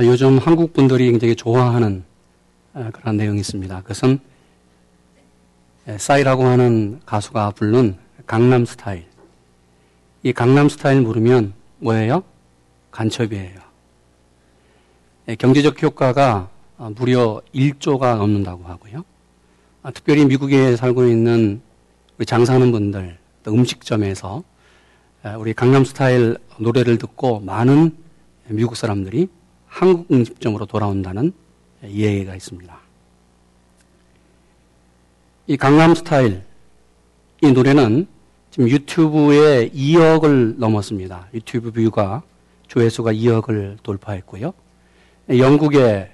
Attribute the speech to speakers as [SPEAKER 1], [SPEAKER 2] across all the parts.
[SPEAKER 1] 요즘 한국 분들이 굉장히 좋아하는 그런 내용이 있습니다. 그것은 싸이라고 하는 가수가 부른 강남 스타일. 이 강남 스타일 모르면 뭐예요? 간첩이에요. 경제적 효과가 무려 1조가 넘는다고 하고요. 특별히 미국에 살고 있는 우리 장사하는 분들, 또 음식점에서 우리 강남 스타일 노래를 듣고 많은 미국 사람들이 한국 음식점으로 돌아온다는 이야기가 있습니다. 이 강남 스타일 이 노래는 지금 유튜브에 2억을 넘었습니다. 유튜브 뷰가 조회수가 2억을 돌파했고요. 영국의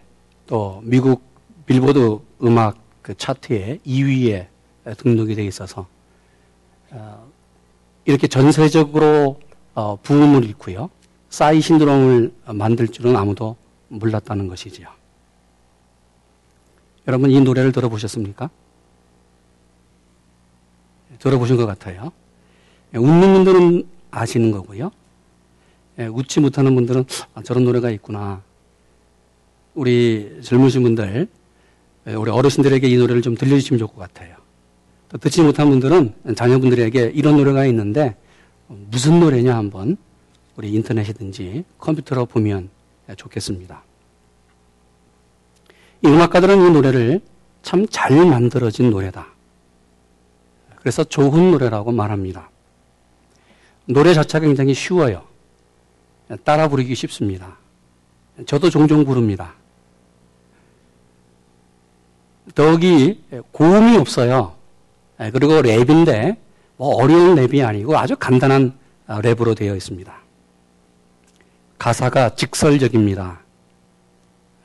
[SPEAKER 1] 또 미국 빌보드 음악 그 차트에 2위에 등록이 되어 있어서 어, 이렇게 전세적으로 어, 부음을 잃고요. 싸이 신드롬을 만들 줄은 아무도 몰랐다는 것이지요. 여러분 이 노래를 들어보셨습니까? 들어보신 것 같아요. 예, 웃는 분들은 아시는 거고요. 예, 웃지 못하는 분들은 아, 저런 노래가 있구나. 우리 젊으신 분들, 예, 우리 어르신들에게 이 노래를 좀 들려주시면 좋을 것 같아요. 또 듣지 못한 분들은 자녀분들에게 이런 노래가 있는데 무슨 노래냐 한번 우리 인터넷이든지 컴퓨터로 보면 좋겠습니다. 이 음악가들은 이 노래를 참 잘 만들어진 노래다. 그래서 좋은 노래라고 말합니다. 노래 자체가 굉장히 쉬워요. 따라 부르기 쉽습니다. 저도 종종 부릅니다. 더욱이 고음이 없어요. 그리고 랩인데 뭐 어려운 랩이 아니고 아주 간단한 랩으로 되어 있습니다. 가사가 직설적입니다.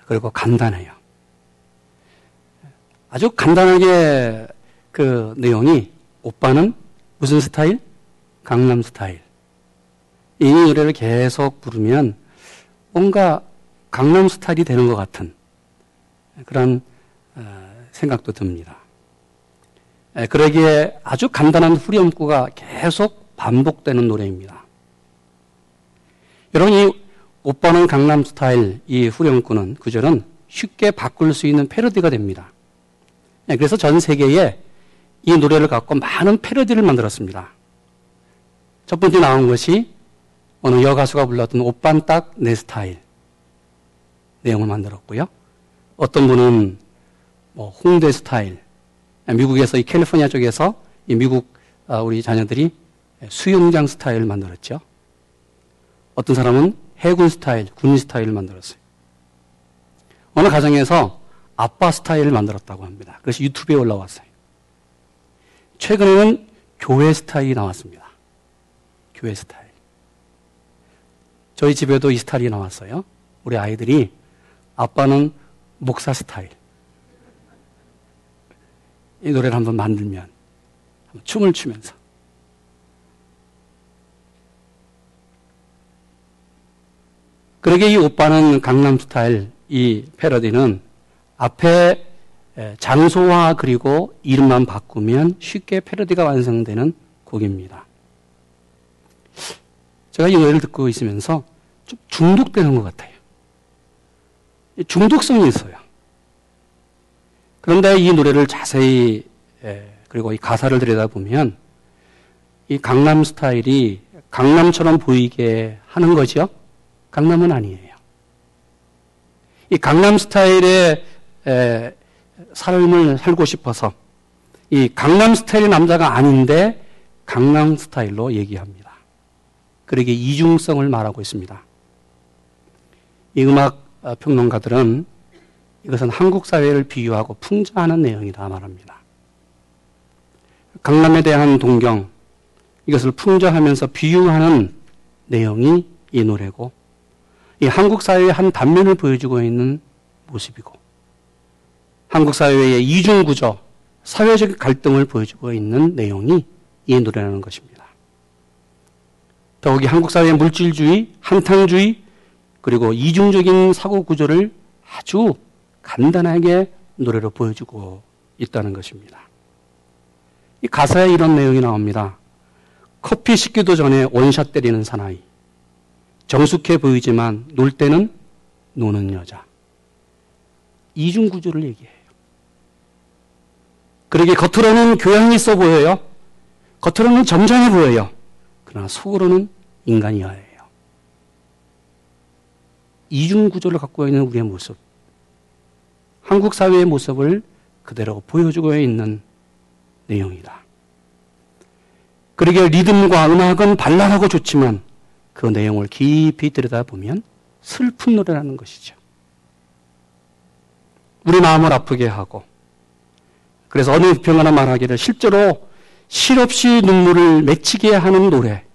[SPEAKER 1] 그리고 간단해요. 아주 간단하게 그 내용이 오빠는 무슨 스타일? 강남 스타일. 이 노래를 계속 부르면 뭔가 강남 스타일이 되는 것 같은 그런 어, 생각도 듭니다. 그러기에 아주 간단한 후렴구가 계속 반복되는 노래입니다. 여러분, 이 오빠는 강남 스타일 이 후렴구는 구절은 쉽게 바꿀 수 있는 패러디가 됩니다. 그래서 전 세계에 이 노래를 갖고 많은 패러디를 만들었습니다. 첫 번째 나온 것이 어느 여가수가 불렀던 오빤 딱 내 스타일 내용을 만들었고요. 어떤 분은 뭐 홍대 스타일, 미국에서 이 캘리포니아 쪽에서 이 미국 아, 우리 자녀들이 수영장 스타일을 만들었죠. 어떤 사람은 해군 스타일, 군 스타일을 만들었어요. 어느 가정에서 아빠 스타일을 만들었다고 합니다. 그것이 유튜브에 올라왔어요. 최근에는 교회 스타일이 나왔습니다. 교회 스타일. 저희 집에도 이 스타일이 나왔어요. 우리 아이들이 아빠는 목사 스타일. 이 노래를 한번 만들면 춤을 추면서 그러게 이 오빠는 강남 스타일 이 패러디는 앞에 장소와 그리고 이름만 바꾸면 쉽게 패러디가 완성되는 곡입니다. 제가 이 노래를 듣고 있으면서 좀 중독되는 것 같아요. 중독성이 있어요. 그런데 이 노래를 자세히 그리고 이 가사를 들여다보면 이 강남 스타일이 강남처럼 보이게 하는 거죠. 강남은 아니에요. 이 강남 스타일의 삶을 살고 싶어서 이 강남 스타일의 남자가 아닌데 강남 스타일로 얘기합니다. 그러게 이중성을 말하고 있습니다. 이 음악 평론가들은 이것은 한국 사회를 비유하고 풍자하는 내용이다 말합니다. 강남에 대한 동경, 이것을 풍자하면서 비유하는 내용이 이 노래고, 이 한국 사회의 한 단면을 보여주고 있는 모습이고, 한국 사회의 이중 구조, 사회적 갈등을 보여주고 있는 내용이 이 노래라는 것입니다. 더욱이 한국 사회의 물질주의, 한탕주의, 그리고 이중적인 사고 구조를 아주 간단하게 노래로 보여주고 있다는 것입니다. 이 가사에 이런 내용이 나옵니다. 커피 식기도 전에 원샷 때리는 사나이. 정숙해 보이지만 놀 때는 노는 여자. 이중 구조를 얘기해요. 그러게 겉으로는 교양이 있어 보여요. 겉으로는 점잖해 보여요. 그러나 속으로는 인간이야예요. 이중 구조를 갖고 있는 우리의 모습. 한국 사회의 모습을 그대로 보여주고 있는 내용이다. 그러게 리듬과 음악은 발랄하고 좋지만 그 내용을 깊이 들여다보면 슬픈 노래라는 것이죠. 우리 마음을 아프게 하고 그래서 어느 평 하나 말하기를 실제로 실없이 눈물을 맺히게 하는 노래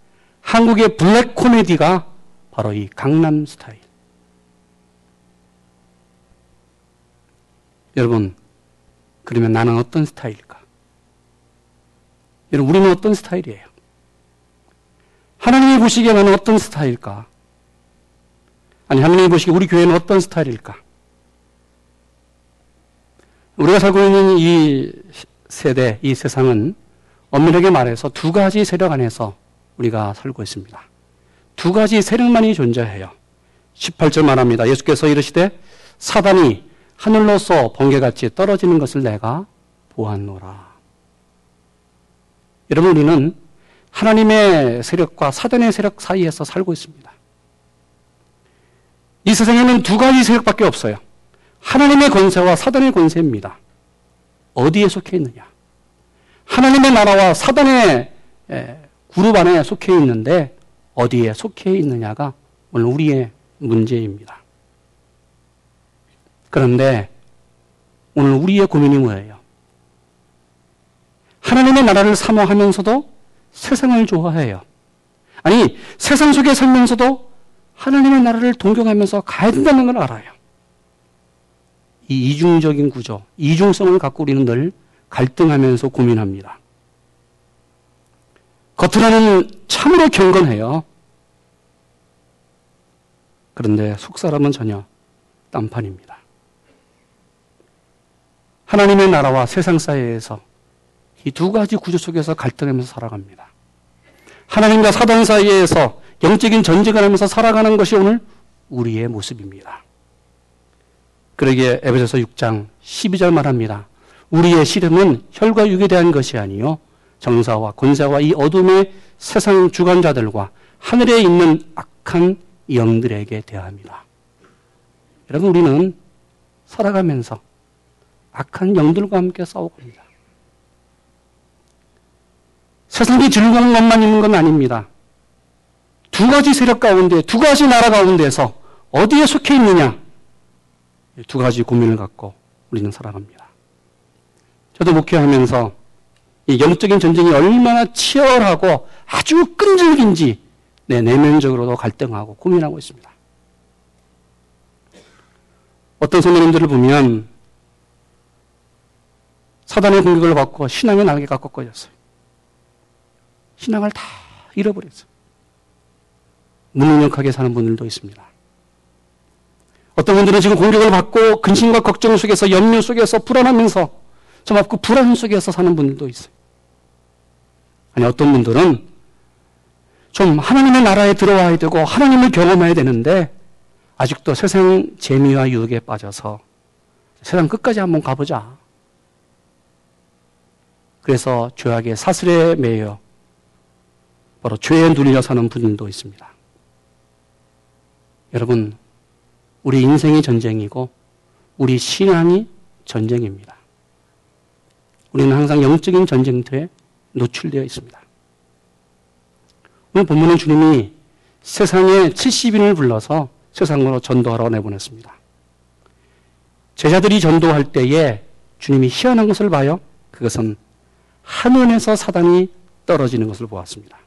[SPEAKER 1] 한국의 블랙 코미디가 바로 이 강남 스타일. 여러분, 그러면 나는 어떤 스타일일까? 여러분, 우리는 어떤 스타일이에요? 하나님이 보시기에 나는 어떤 스타일일까? 아니, 하나님이 보시기에 우리 교회는 어떤 스타일일까? 우리가 살고 있는 이 세대, 이 세상은 엄밀하게 말해서 두 가지 세력 안에서 우리가 살고 있습니다. 두 가지 세력만이 존재해요. 18절 말합니다. 예수께서 이르시되 사단이 하늘로서 번개같이 떨어지는 것을 내가 보았노라. 여러분, 우리는 하나님의 세력과 사단의 세력 사이에서 살고 있습니다. 이 세상에는 두 가지 세력밖에 없어요. 하나님의 권세와 사단의 권세입니다. 어디에 속해 있느냐? 하나님의 나라와 사단의 그룹 안에 속해 있는데 어디에 속해 있느냐가 오늘 우리의 문제입니다. 그런데 오늘 우리의 고민이 뭐예요? 하나님의 나라를 사모하면서도 세상을 좋아해요. 아니, 세상 속에 살면서도 하나님의 나라를 동경하면서 가야 된다는 걸 알아요. 이 이중적인 구조, 이중성을 갖고 우리는 늘 갈등하면서 고민합니다. 겉으로는 참으로 경건해요. 그런데 속 사람은 전혀 딴판입니다. 하나님의 나라와 세상 사이에서 이 두 가지 구조 속에서 갈등하면서 살아갑니다. 하나님과 사단 사이에서 영적인 전쟁을 하면서 살아가는 것이 오늘 우리의 모습입니다. 그러기에 에베소서 6장 12절 말합니다. 우리의 시름은 혈과 육에 대한 것이 아니요 정사와 권세와 이 어둠의 세상 주관자들과 하늘에 있는 악한 영들에게 대합니다. 여러분 우리는 살아가면서 악한 영들과 함께 싸워갑니다. 세상이 즐거운 것만 있는 건 아닙니다. 두 가지 세력 가운데, 두 가지 나라 가운데서 어디에 속해 있느냐? 두 가지 고민을 갖고 우리는 살아갑니다. 저도 목회하면서 이 영적인 전쟁이 얼마나 치열하고 아주 끈질긴지 내 내면적으로도 갈등하고 고민하고 있습니다. 어떤 선배님들을 보면 사단의 공격을 받고 신앙의 날개가 꺾어졌어요. 신앙을 다 잃어버렸어요. 무능력하게 사는 분들도 있습니다. 어떤 분들은 지금 공격을 받고 근심과 걱정 속에서 염려 속에서 불안하면서 정말 그 불안 속에서 사는 분들도 있어요. 아니 어떤 분들은 좀 하나님의 나라에 들어와야 되고 하나님을 경험해야 되는데 아직도 세상 재미와 유혹에 빠져서 세상 끝까지 한번 가보자. 그래서 죄악의 사슬에 매여 바로 죄에 눌려 사는 분들도 있습니다. 여러분 우리 인생이 전쟁이고 우리 신앙이 전쟁입니다. 우리는 항상 영적인 전쟁터에 노출되어 있습니다. 오늘 본문은 주님이 세상에 70인을 불러서 세상으로 전도하러 내보냈습니다. 제자들이 전도할 때에 주님이 희한한 것을 봐요. 그것은 하늘에서 사단이 떨어지는 것을 보았습니다.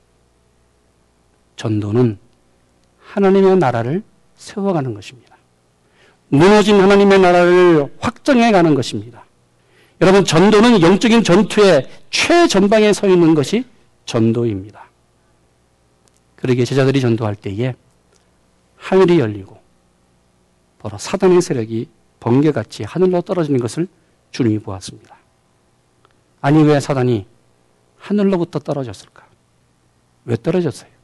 [SPEAKER 1] 전도는 하나님의 나라를 세워가는 것입니다. 무너진 하나님의 나라를 확정해 가는 것입니다. 여러분, 전도는 영적인 전투의 최전방에 서 있는 것이 전도입니다. 그러기에 제자들이 전도할 때에 하늘이 열리고 바로 사단의 세력이 번개같이 하늘로 떨어지는 것을 주님이 보았습니다. 아니, 왜 사단이 하늘로부터 떨어졌을까? 왜 떨어졌어요?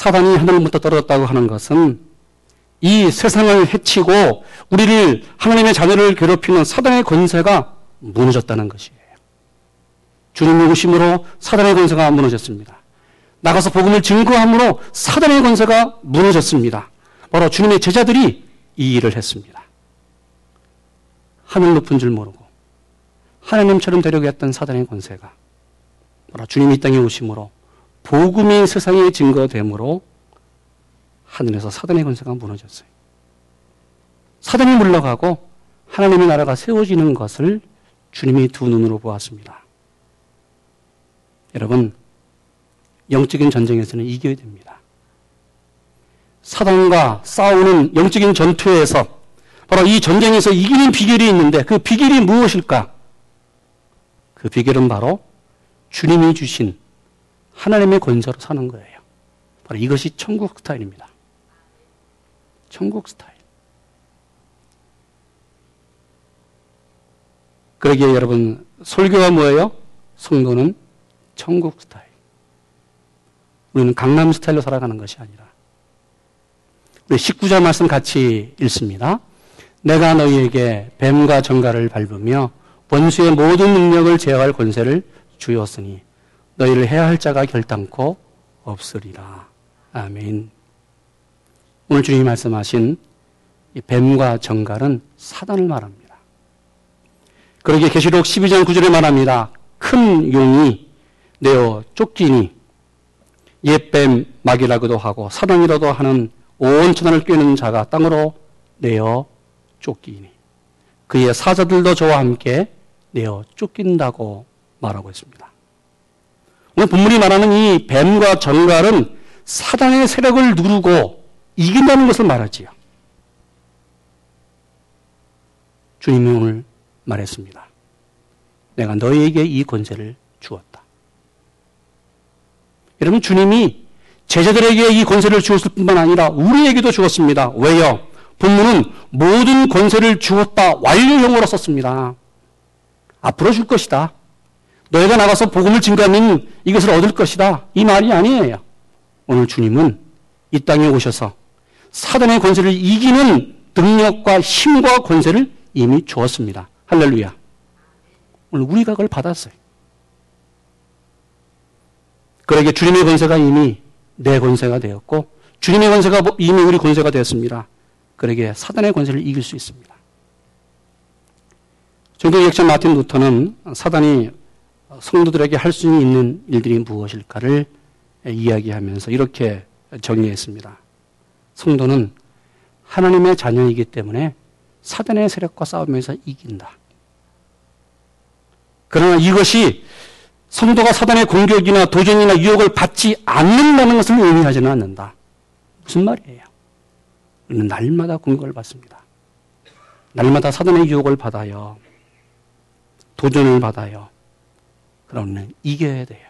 [SPEAKER 1] 사단이 하늘부터 떨어졌다고 하는 것은 이 세상을 해치고 우리를 하나님의 자녀를 괴롭히는 사단의 권세가 무너졌다는 것이에요. 주님의 오심으로 사단의 권세가 무너졌습니다. 나가서 복음을 증거함으로 사단의 권세가 무너졌습니다. 바로 주님의 제자들이 이 일을 했습니다. 하늘 높은 줄 모르고 하나님처럼 되려고 했던 사단의 권세가 바로 주님이 땅에 오심으로 복음이 세상에 증거됨으로 하늘에서 사단의 권세가 무너졌어요. 사단이 물러가고 하나님의 나라가 세워지는 것을 주님이 두 눈으로 보았습니다. 여러분, 영적인 전쟁에서는 이겨야 됩니다. 사단과 싸우는 영적인 전투에서 바로 이 전쟁에서 이기는 비결이 있는데 그 비결이 무엇일까? 그 비결은 바로 주님이 주신 하나님의 권세로 사는 거예요. 바로 이것이 천국 스타일입니다. 천국 스타일. 그러기에 여러분, 설교가 뭐예요? 성도는 천국 스타일. 우리는 강남 스타일로 살아가는 것이 아니라. 우리 19절 말씀 같이 읽습니다. 내가 너희에게 뱀과 정갈을 밟으며 원수의 모든 능력을 제어할 권세를 주었으니 너희를 해야 할 자가 결단코 없으리라. 아멘. 오늘 주님이 말씀하신 뱀과 정갈은 사단을 말합니다. 그러게 계시록 12장 9절에 말합니다. 큰 용이 내어 쫓기니 옛뱀 막이라고도 하고 사단이라도 하는 온 천하를 꿰는 자가 땅으로 내어 쫓기니 그의 사자들도 저와 함께 내어 쫓긴다고 말하고 있습니다. 오늘 본문이 말하는 이 뱀과 정갈은 사단의 세력을 누르고 이긴다는 것을 말하지요. 주님이 오늘 말했습니다. 내가 너희에게 이 권세를 주었다. 여러분, 주님이 제자들에게 이 권세를 주었을 뿐만 아니라 우리에게도 주었습니다. 왜요? 본문은 모든 권세를 주었다 완료형으로 썼습니다. 앞으로 줄 것이다. 너희가 나가서 복음을 증가하면 이것을 얻을 것이다. 이 말이 아니에요. 오늘 주님은 이 땅에 오셔서 사단의 권세를 이기는 능력과 힘과 권세를 이미 주었습니다. 할렐루야. 오늘 우리가 그걸 받았어요. 그러게 주님의 권세가 이미 내 권세가 되었고 주님의 권세가 이미 우리 권세가 되었습니다. 그러게 사단의 권세를 이길 수 있습니다. 종교 역자 마틴 루터는 사단이 성도들에게 할 수 있는 일들이 무엇일까를 이야기하면서 이렇게 정리했습니다. 성도는 하나님의 자녀이기 때문에 사단의 세력과 싸우면서 이긴다. 그러나 이것이 성도가 사단의 공격이나 도전이나 유혹을 받지 않는다는 것을 의미하지는 않는다. 무슨 말이에요? 우리는 날마다 공격을 받습니다. 날마다 사단의 유혹을 받아요. 도전을 받아요. 그러면 이겨야 돼요.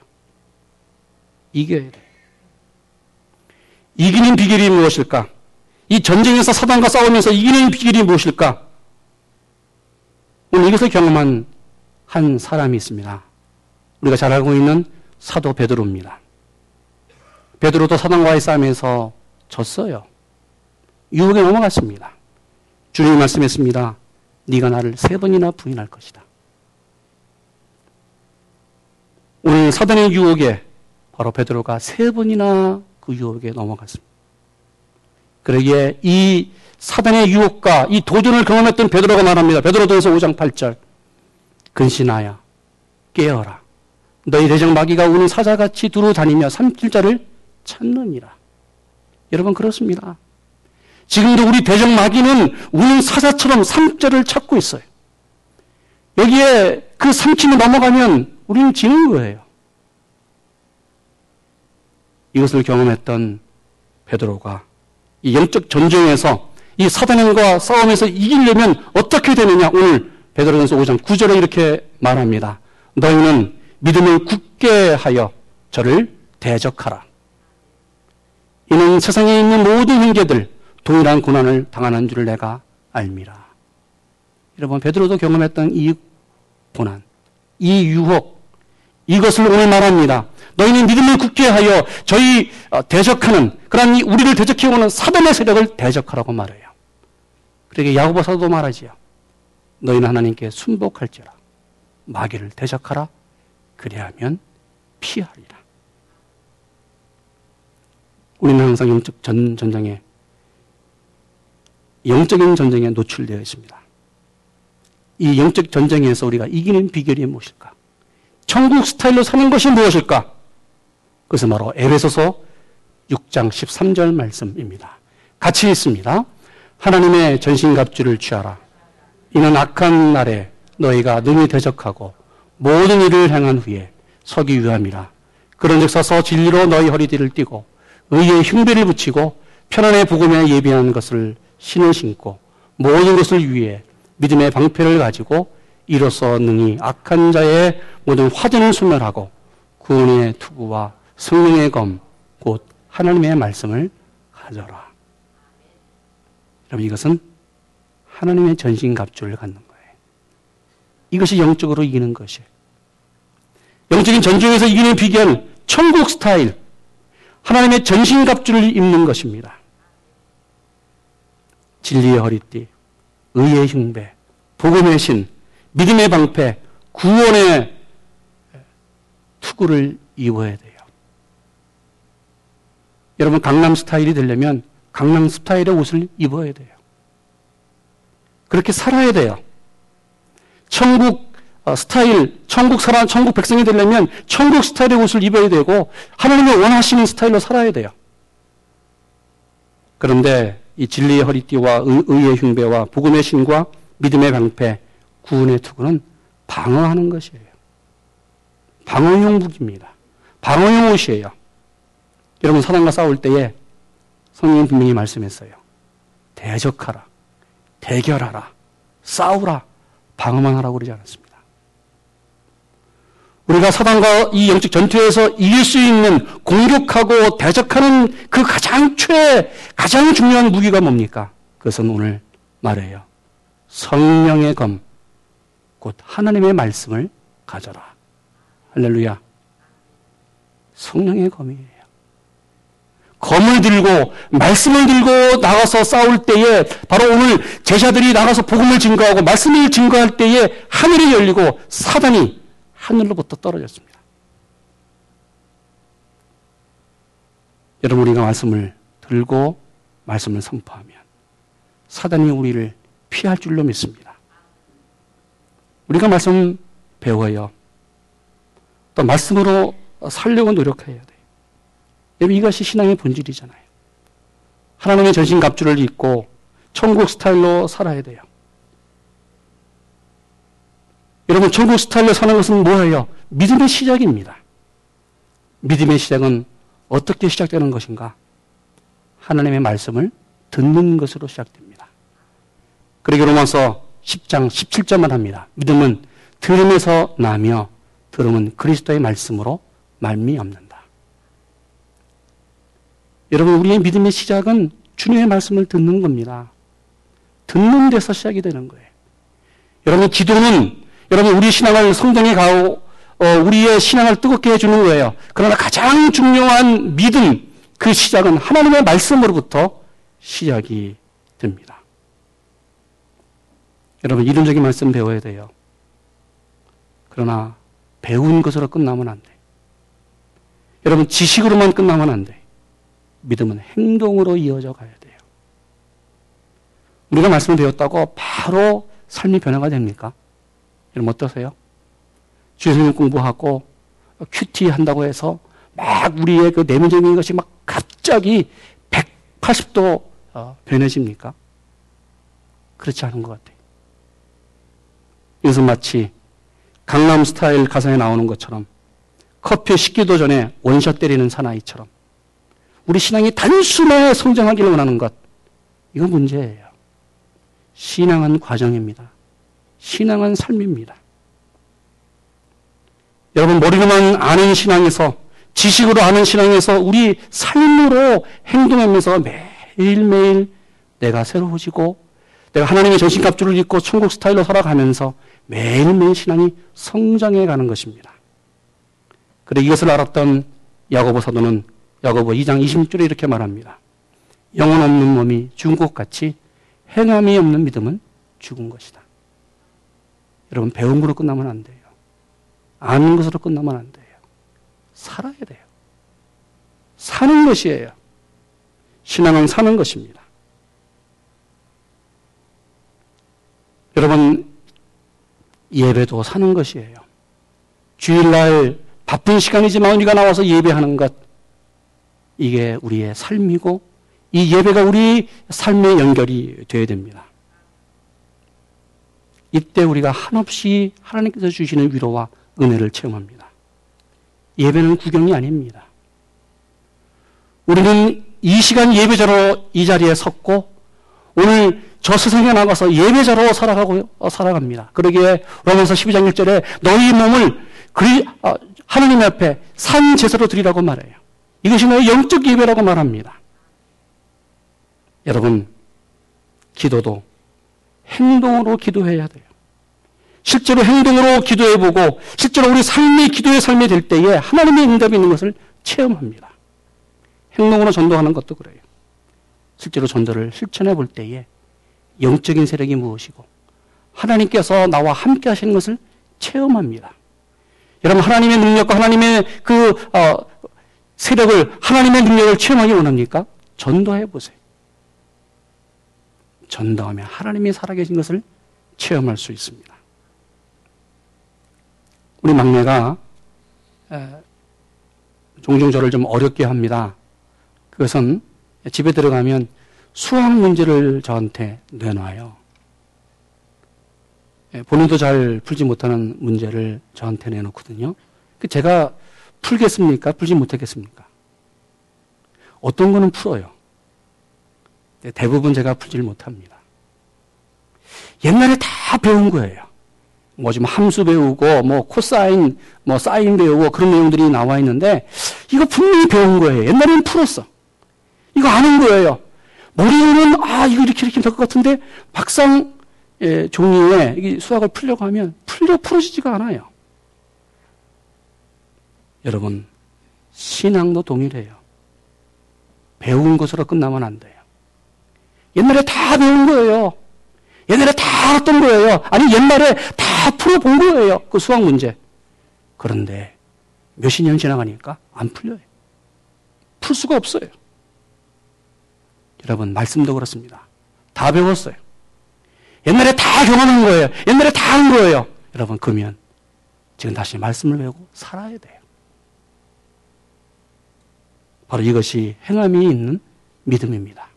[SPEAKER 1] 이겨야 돼요. 이기는 비결이 무엇일까? 이 전쟁에서 사단과 싸우면서 이기는 비결이 무엇일까? 오늘 이것을 경험한 한 사람이 있습니다. 우리가 잘 알고 있는 사도 베드로입니다. 베드로도 사단과의 싸움에서 졌어요. 유혹에 넘어갔습니다. 주님이 말씀했습니다. 네가 나를 세 번이나 부인할 것이다. 오늘 사단의 유혹에 바로 베드로가 세 번이나 그 유혹에 넘어갔습니다. 그러기에 이 사단의 유혹과 이 도전을 경험했던 베드로가 말합니다. 베드로전서 5장 8절. 근신하여 깨어라. 너희 대적 마귀가 우는 사자같이 두루 다니며 삼킬 자를 찾느니라. 여러분 그렇습니다. 지금도 우리 대적 마귀는 우는 사자처럼 삼자를 찾고 있어요. 여기에 그 삼킴이 넘어가면 우리는 지는 거예요. 이것을 경험했던 베드로가 이 영적 전쟁에서 이 사단과 싸움에서 이기려면 어떻게 되느냐? 오늘 베드로전서 5장 9절에 이렇게 말합니다. 너희는 믿음을 굳게 하여 저를 대적하라. 이는 세상에 있는 모든 형제들 동일한 고난을 당하는 줄을 내가 알미라. 여러분 베드로도 경험했던 이 고난, 이 유혹, 이것을 오늘 말합니다. 너희는 믿음을 굳게 하여 저희 어, 대적하는 그러한 우리를 대적해오는 사단의 세력을 대적하라고 말해요. 그러게 야고보 사도 말하지요. 너희는 하나님께 순복할지라 마귀를 대적하라 그리하면 피하리라. 우리는 항상 영적 전, 전쟁에 영적인 전쟁에 노출되어 있습니다. 이 영적 전쟁에서 우리가 이기는 비결이 무엇일까? 천국 스타일로 사는 것이 무엇일까? 그것은 바로 에베소서 6장 13절 말씀입니다. 같이 있습니다. 하나님의 전신갑주를 취하라. 이는 악한 날에 너희가 능히 대적하고 모든 일을 행한 후에 서기 위함이라. 그런즉 서서 진리로 너희 허리띠를 띠고 의의 흉배를 붙이고 편안의 복음에 예비한 것을 신을 신고 모든 것을 위해 믿음의 방패를 가지고 이로써 능히 악한 자의 모든 화전을 소멸하고 구원의 투구와 성령의 검, 곧 하나님의 말씀을 가져라. 여러분 이것은 하나님의 전신갑주를 갖는 거예요. 이것이 영적으로 이기는 것이에요. 영적인 전쟁에서 이기는 비결은 천국 스타일, 하나님의 전신갑주를 입는 것입니다. 진리의 허리띠, 의의 흉배, 복음의 신, 믿음의 방패, 구원의 투구를 입어야 돼요. 여러분 강남 스타일이 되려면 강남 스타일의 옷을 입어야 돼요. 그렇게 살아야 돼요. 천국 어, 스타일, 천국 사람, 천국 백성이 되려면 천국 스타일의 옷을 입어야 되고 하나님이 원하시는 스타일로 살아야 돼요. 그런데 이 진리의 허리띠와 의, 의 흉배와 복음의 신과 믿음의 방패, 구원의 투구는 방어하는 것이에요. 방어용 무기입니다. 방어용 옷이에요. 여러분 사단과 싸울 때에 성령은 분명히 말씀했어요. 대적하라. 대결하라. 싸우라. 방어만 하라고 그러지 않았습니다. 우리가 사단과 이 영적 전투에서 이길 수 있는 공격하고 대적하는 그 가장 최, 가장 중요한 무기가 뭡니까? 그것은 오늘 말해요. 성령의 검, 곧 하나님의 말씀을 가져라. 할렐루야. 성령의 검이에요. 검을 들고 말씀을 들고 나가서 싸울 때에 바로 오늘 제자들이 나가서 복음을 증거하고 말씀을 증거할 때에 하늘이 열리고 사단이 하늘로부터 떨어졌습니다. 여러분 우리가 말씀을 들고 말씀을 선포하면 사단이 우리를 피할 줄로 믿습니다. 우리가 말씀 배워요. 또 말씀으로 살려고 노력해야 돼요. 여러분 이것이 신앙의 본질이잖아요. 하나님의 전신 갑주를 입고 천국 스타일로 살아야 돼요. 여러분 천국 스타일로 사는 것은 뭐예요? 믿음의 시작입니다. 믿음의 시작은 어떻게 시작되는 것인가? 하나님의 말씀을 듣는 것으로 시작됩니다. 그러기 로마서 10장 17절만 합니다. 믿음은 들음에서 나며 들음은 그리스도의 말씀으로 말미암는다. 여러분, 우리의 믿음의 시작은 주님의 말씀을 듣는 겁니다. 듣는 데서 시작이 되는 거예요. 여러분, 기도는 여러분, 우리 신앙을 성장해 가고, 어, 우리의 신앙을 뜨겁게 해주는 거예요. 그러나 가장 중요한 믿음, 그 시작은 하나님의 말씀으로부터 시작이 됩니다. 여러분, 이론적인 말씀 배워야 돼요. 그러나 배운 것으로 끝나면 안 돼. 여러분, 지식으로만 끝나면 안 돼. 믿음은 행동으로 이어져 가야 돼요. 우리가 말씀을 배웠다고 바로 삶이 변화가 됩니까? 여러분 어떠세요? 주성님 공부하고 QT 한다고 해서 막 우리의 그 내면적인 것이 막 갑자기 180도 어, 변해집니까? 그렇지 않은 것 같아요. 이것은 마치 강남 스타일 가사에 나오는 것처럼 커피 식기도 전에 원샷 때리는 사나이처럼 우리 신앙이 단숨에 성장하기를 원하는 것. 이건 문제예요. 신앙은 과정입니다. 신앙은 삶입니다. 여러분, 머리로만 아는 신앙에서, 지식으로 아는 신앙에서 우리 삶으로 행동하면서 매일매일 내가 새로워지고, 내가 하나님의 전신갑주를 입고 천국 스타일로 살아가면서 매일매일 신앙이 성장해 가는 것입니다. 그래 이것을 알았던 야고보 사도는 야고보 2장 20절에 이렇게 말합니다. 영혼 없는 몸이 죽은 것 같이 행함이 없는 믿음은 죽은 것이다. 여러분 배운 거로 끝나면 안 돼요. 아는 것으로 끝나면 안 돼요. 살아야 돼요. 사는 것이에요. 신앙은 사는 것입니다. 여러분, 예배도 사는 것이에요. 주일날 바쁜 시간이지만 우리가 나와서 예배하는 것, 이게 우리의 삶이고, 이 예배가 우리 삶의 연결이 되어야 됩니다. 이때 우리가 한없이 하나님께서 주시는 위로와 은혜를 체험합니다. 예배는 구경이 아닙니다. 우리는 이 시간 예배자로 이 자리에 섰고 오늘 저 세상에 나가서 예배자로 살아가고 어, 살아갑니다. 그러기에 로마서 12장 1절에 너희 몸을 그리 어, 하나님 앞에 산 제사로 드리라고 말해요. 이것이 너의 영적 예배라고 말합니다. 여러분 기도도 행동으로 기도해야 돼요. 실제로 행동으로 기도해보고 실제로 우리 삶이 기도의 삶이 될 때에 하나님의 응답이 있는 것을 체험합니다. 행동으로 전도하는 것도 그래요. 실제로 전도를 실천해 볼 때에 영적인 세력이 무엇이고 하나님께서 나와 함께 하시는 것을 체험합니다. 여러분 하나님의 능력과 하나님의 그 어, 세력을 하나님의 능력을 체험하기 원합니까? 전도해 보세요. 전도하면 하나님이 살아계신 것을 체험할 수 있습니다. 우리 막내가 종종 저를 좀 어렵게 합니다. 그것은 집에 들어가면 수학 문제를 저한테 내놔요. 예, 본인도 잘 풀지 못하는 문제를 저한테 내놓거든요. 그 제가 풀겠습니까? 풀지 못하겠습니까? 어떤 거는 풀어요. 대부분 제가 풀지를 못합니다. 옛날에 다 배운 거예요. 뭐 지금 함수 배우고 뭐 코사인 뭐 사인 배우고 그런 내용들이 나와 있는데 이거 분명히 배운 거예요. 옛날에는 풀었어. 이거 아는 거예요. 머리로는 아 이거 이렇게 이렇게 될 것 같은데 막상 예, 종이에 수학을 풀려고 하면 풀려 풀어지지가 않아요. 여러분 신앙도 동일해요. 배운 것으로 끝나면 안 돼요. 옛날에 다 배운 거예요. 옛날에 다 알았던 거예요. 아니 옛날에 다 풀어본 거예요. 그 수학 문제. 그런데 몇십 년 지나가니까 안 풀려요. 풀 수가 없어요. 여러분, 말씀도 그렇습니다. 다 배웠어요. 옛날에 다 경험한 거예요. 옛날에 다 한 거예요. 여러분, 그러면 지금 다시 말씀을 배우고 살아야 돼요. 바로 이것이 행함이 있는 믿음입니다.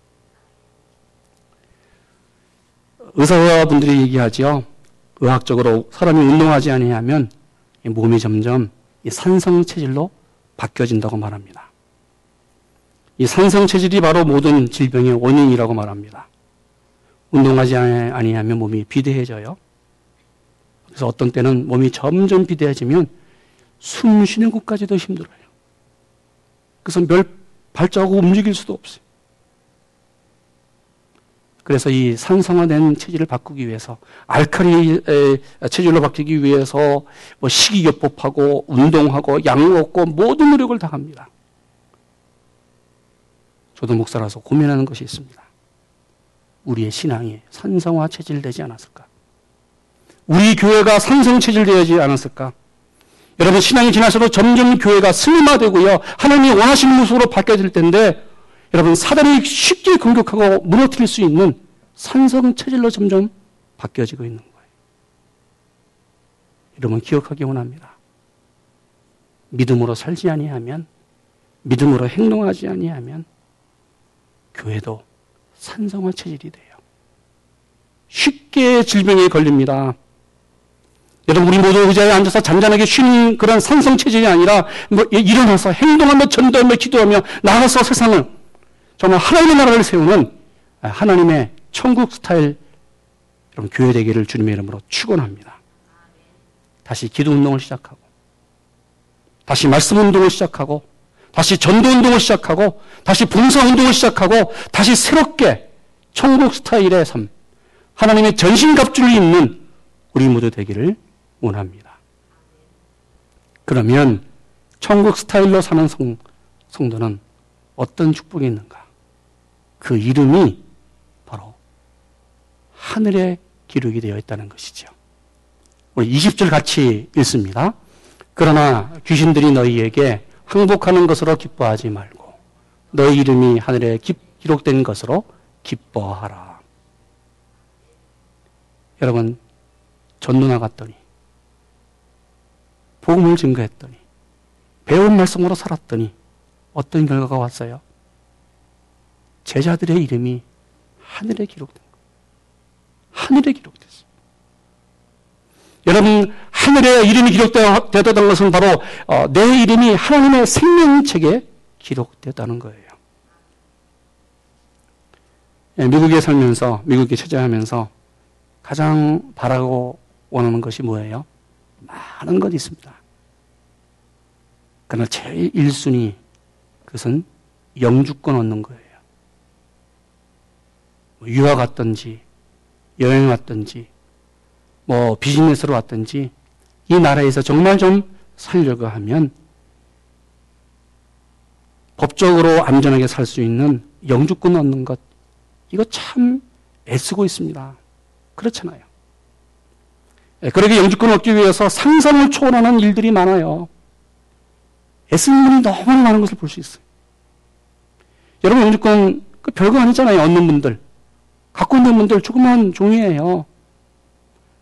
[SPEAKER 1] 의사분들이 얘기하죠. 의학적으로 사람이 운동하지 아니하면 몸이 점점 산성 체질로 바뀌어진다고 말합니다. 이 산성 체질이 바로 모든 질병의 원인이라고 말합니다. 운동하지 아니하면 몸이 비대해져요. 그래서 어떤 때는 몸이 점점 비대해지면 숨 쉬는 것까지도 힘들어요. 그래서 몇 발자국 움직일 수도 없어요. 그래서 이 산성화된 체질을 바꾸기 위해서 알칼리 체질로 바뀌기 위해서 뭐 식이요법하고 운동하고 약 먹고 모든 노력을 다 합니다. 저도 목사라서 고민하는 것이 있습니다. 우리의 신앙이 산성화 체질되지 않았을까? 우리 교회가 산성 체질되지 않았을까? 여러분 신앙이 지나서도 점점 교회가 슬림화되고요. 하나님이 원하시는 모습으로 바뀌어질 텐데 여러분 사단이 쉽게 공격하고 무너뜨릴 수 있는 산성 체질로 점점 바뀌어지고 있는 거예요. 여러분 기억하기 원합니다. 믿음으로 살지 아니하면 믿음으로 행동하지 아니하면 교회도 산성화 체질이 돼요. 쉽게 질병에 걸립니다. 여러분 우리 모두 의자에 앉아서 잔잔하게 쉬는 그런 산성 체질이 아니라 뭐 일어나서 행동하며 전도하며 기도하며 나가서 세상을 정말 하나님의 나라를 세우는 하나님의 천국 스타일 여러분 교회 되기를 주님의 이름으로 축원합니다. 다시 기도 운동을 시작하고 다시 말씀 운동을 시작하고 다시 전도 운동을 시작하고 다시 봉사 운동을 시작하고 다시 새롭게 천국 스타일의 삶 하나님의 전신갑주를 입는 우리 모두 되기를 원합니다. 그러면 천국 스타일로 사는 성, 성도는 어떤 축복이 있는가? 그 이름이 바로 하늘에 기록이 되어 있다는 것이죠. 우리 20절 같이 읽습니다. 그러나 귀신들이 너희에게 항복하는 것으로 기뻐하지 말고 너희 이름이 하늘에 기록된 것으로 기뻐하라. 여러분 전누나 갔더니 복음을 증거했더니 배운 말씀으로 살았더니 어떤 결과가 왔어요? 제자들의 이름이 하늘에 기록된 거. 하늘에 기록됐어요. 여러분 하늘에 이름이 기록되었다는 것은 바로 어, 내 이름이 하나님의 생명책에 기록되었다는 거예요. 예, 미국에 살면서 미국에 체제하면서 가장 바라고 원하는 것이 뭐예요? 많은 것이 있습니다. 그러나 제일 1순위 그것은 영주권 얻는 거예요. 뭐 유학 갔든지 여행 왔든지 뭐 비즈니스로 왔든지 이 나라에서 정말 좀 살려고 하면 법적으로 안전하게 살 수 있는 영주권 얻는 것 이거 참 애쓰고 있습니다. 그렇잖아요. 예, 그러게 영주권을 얻기 위해서 상상을 초월하는 일들이 많아요. 애쓰는 분이 너무 많은 것을 볼 수 있어요. 여러분 영주권 그 별거 아니잖아요. 얻는 분들. 갖고 있는 분들 조그만 종이에요.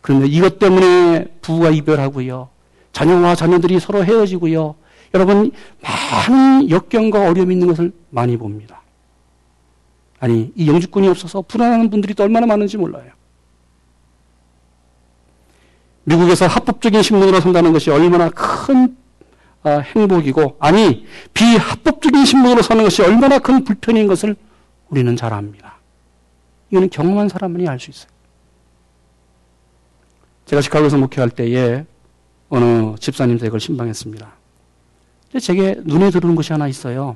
[SPEAKER 1] 그런데 이것 때문에 부부가 이별하고요. 자녀와 자녀들이 서로 헤어지고요. 여러분 많은 역경과 어려움이 있는 것을 많이 봅니다. 아니 이 영주권이 없어서 불안한 분들이 또 얼마나 많은지 몰라요. 미국에서 합법적인 신분으로 산다는 것이 얼마나 큰 아, 행복이고 아니 비합법적인 신분으로 사는 것이 얼마나 큰 불편인 것을 우리는 잘 압니다. 이거는 경험한 사람만이 알 수 있어요. 제가 시카고에서 목회할 때에 어느 집사님 댁을 신방했습니다. 제게 눈에 들어오는 것이 하나 있어요.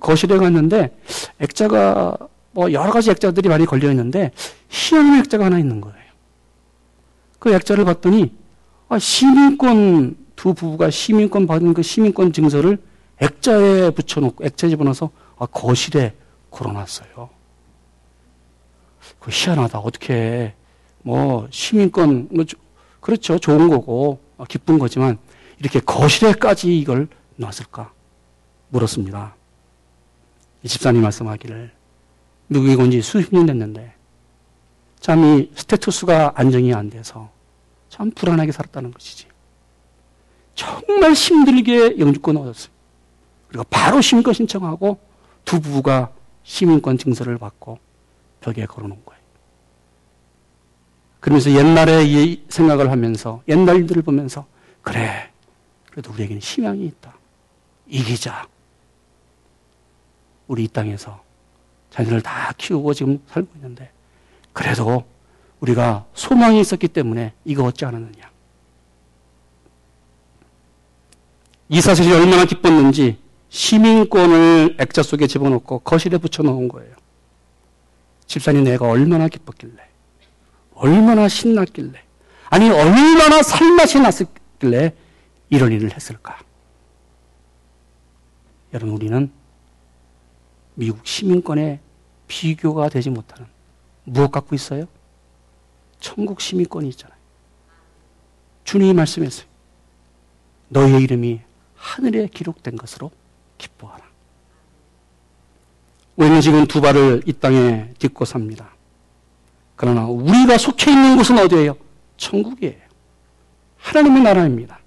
[SPEAKER 1] 거실에 갔는데 액자가 뭐 여러 가지 액자들이 많이 걸려 있는데 희한한 액자가 하나 있는 거예요. 그 액자를 봤더니 아, 시민권 두 부부가 시민권 받은 그 시민권 증서를 액자에 붙여놓고 액자 집어넣어서 아, 거실에 걸어놨어요. 그 희한하다. 어떻게 뭐 시민권 뭐 그렇죠 좋은 거고 아, 기쁜 거지만 이렇게 거실에까지 이걸 놨을까 물었습니다. 이 집사님 말씀하기를 미국에 온지 수십 년 됐는데 참 이 스테투스가 안정이 안 돼서 참 불안하게 살았다는 것이지. 정말 힘들게 영주권 얻었어요. 그리고 바로 시민권 신청하고 두 부부가 시민권 증서를 받고 벽에 걸어놓은 거예요. 그러면서 옛날에 이 생각을 하면서 옛날 일들을 보면서 그래 그래도 우리에게는 희망이 있다. 이기자. 우리 이 땅에서 자녀를 다 키우고 지금 살고 있는데 그래도 우리가 소망이 있었기 때문에 이거 얻지 않았느냐. 이 사실이 얼마나 기뻤는지 시민권을 액자 속에 집어넣고 거실에 붙여놓은 거예요. 집사님 내가 얼마나 기뻤길래, 얼마나 신났길래, 아니 얼마나 살맛이 났길래 이런 일을 했을까? 여러분 우리는 미국 시민권에 비교가 되지 못하는 무엇 갖고 있어요? 천국 시민권이 있잖아요. 주님이 말씀했어요. 너희의 이름이 하늘에 기록된 것으로 기뻐하라. 우리는 지금 두 발을 이 땅에 딛고 삽니다. 그러나 우리가 속해 있는 곳은 어디예요? 천국이에요. 하나님의 나라입니다.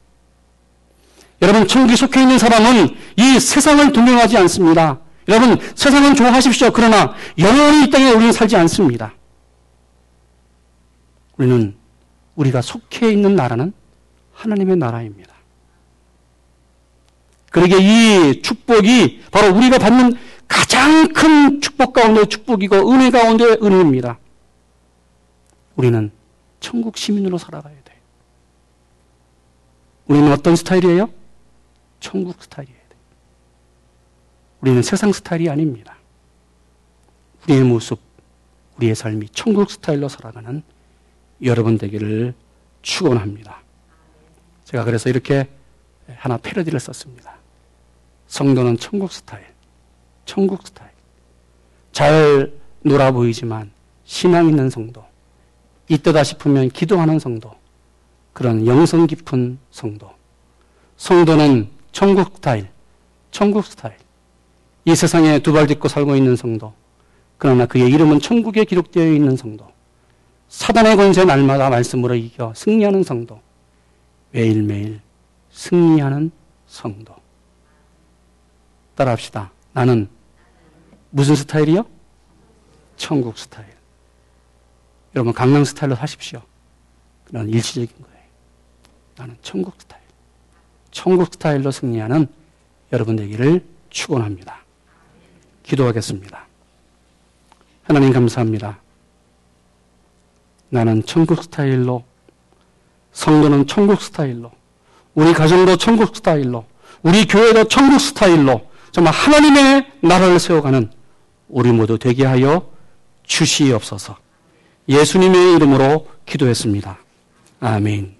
[SPEAKER 1] 여러분, 천국에 속해 있는 사람은 이 세상을 동경하지 않습니다. 여러분, 세상은 좋아하십시오. 그러나 영원히 이 땅에 우리는 살지 않습니다. 우리는 우리가 속해 있는 나라는 하나님의 나라입니다. 그러게 이 축복이 바로 우리가 받는 가장 큰 축복 가운데 축복이고 은혜 가운데 은혜입니다. 우리는 천국 시민으로 살아가야 돼. 우리는 어떤 스타일이에요? 천국 스타일이에요. 우리는 세상 스타일이 아닙니다. 우리의 모습, 우리의 삶이 천국 스타일로 살아가는 여러분 되기를 축원합니다. 제가 그래서 이렇게 하나 패러디를 썼습니다. 성도는 천국 스타일, 천국 스타일. 잘 놀아 보이지만 신앙 있는 성도, 이때다 싶으면 기도하는 성도, 그런 영성 깊은 성도. 성도는 천국 스타일, 천국 스타일. 이 세상에 두 발 딛고 살고 있는 성도. 그러나 그의 이름은 천국에 기록되어 있는 성도. 사단의 권세 날마다 말씀으로 이겨 승리하는 성도. 매일매일 승리하는 성도. 따라 합시다. 나는 무슨 스타일이요? 천국 스타일. 여러분 강남 스타일로 사십시오. 그런 일시적인 거예요. 나는 천국 스타일. 천국 스타일로 승리하는 여러분 되기를 축원합니다. 기도하겠습니다. 하나님 감사합니다. 나는 천국 스타일로 성도는 천국 스타일로 우리 가정도 천국 스타일로 우리 교회도 천국 스타일로 정말 하나님의 나라를 세워가는 우리 모두 되게 하여 주시옵소서. 예수님의 이름으로 기도했습니다. 아멘.